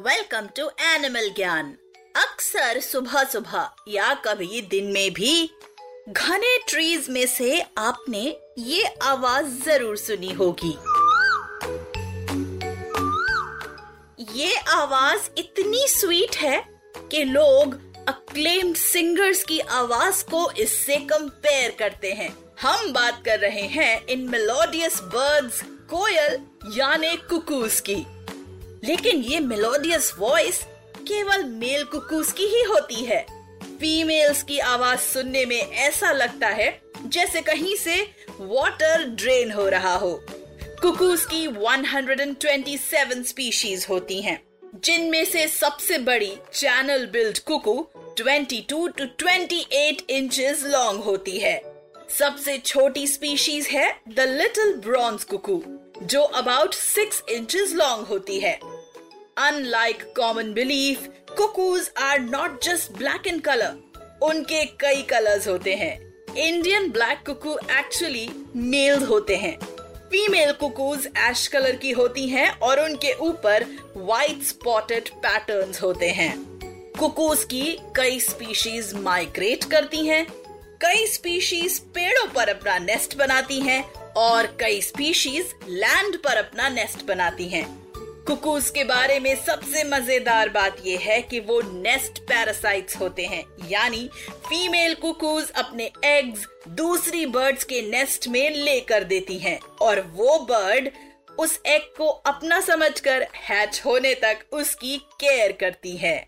Welcome to animal ज्ञान अक्सर सुबह सुबह या कभी दिन में भी घने ट्रीज में से आपने ये आवाज़ ज़रूर सुनी होगी। ये आवाज़ इतनी स्वीट है कि लोग अक्लेम्ड सिंगर्स की आवाज़ को इससे कंपेयर करते हैं। हम बात कर रहे हैं इन मेलोडियस बर्ड्स कोयल यानी कुकूस की। लेकिन ये मेलोडियस वॉइस केवल मेल कुकूस की ही होती है। फीमेल्स की आवाज़ सुनने में ऐसा लगता है जैसे कहीं से वाटर ड्रेन हो रहा हो। कुकूस की 127 स्पीशीज होती हैं, जिनमें से सबसे बड़ी channel billed cuckoo 22 to 28 inches long होती है। सबसे छोटी स्पीशीज है द लिटिल ब्रॉन्ज कुकू जो अबाउट सिक्स इंचेस लॉन्ग होती है। Unlike common belief cuckoos are not just black in colour उनके कई कलर्स होते हैं। Indian black cuckoo actually males होते हैं। फीमेल कुकूज एश कलर की होती हैं और उनके ऊपर व्हाइट स्पॉटेड पैटर्न्स होते हैं। कुकूज की कई स्पीशीज माइग्रेट करती हैं। कई स्पीशीज पेड़ों पर अपना नेस्ट बनाती हैं और कई स्पीशीज लैंड पर अपना नेस्ट बनाती हैं। कुकूज के बारे में सबसे मज़ेदार बात यह है कि वो नेस्ट पैरासाइट्स होते हैं। यानी फीमेल कुकूज अपने एग्स दूसरी बर्ड्स के नेस्ट में लेकर देती हैं। और वो बर्ड उस एग को अपना समझकर हैच होने तक उसकी केयर करती है।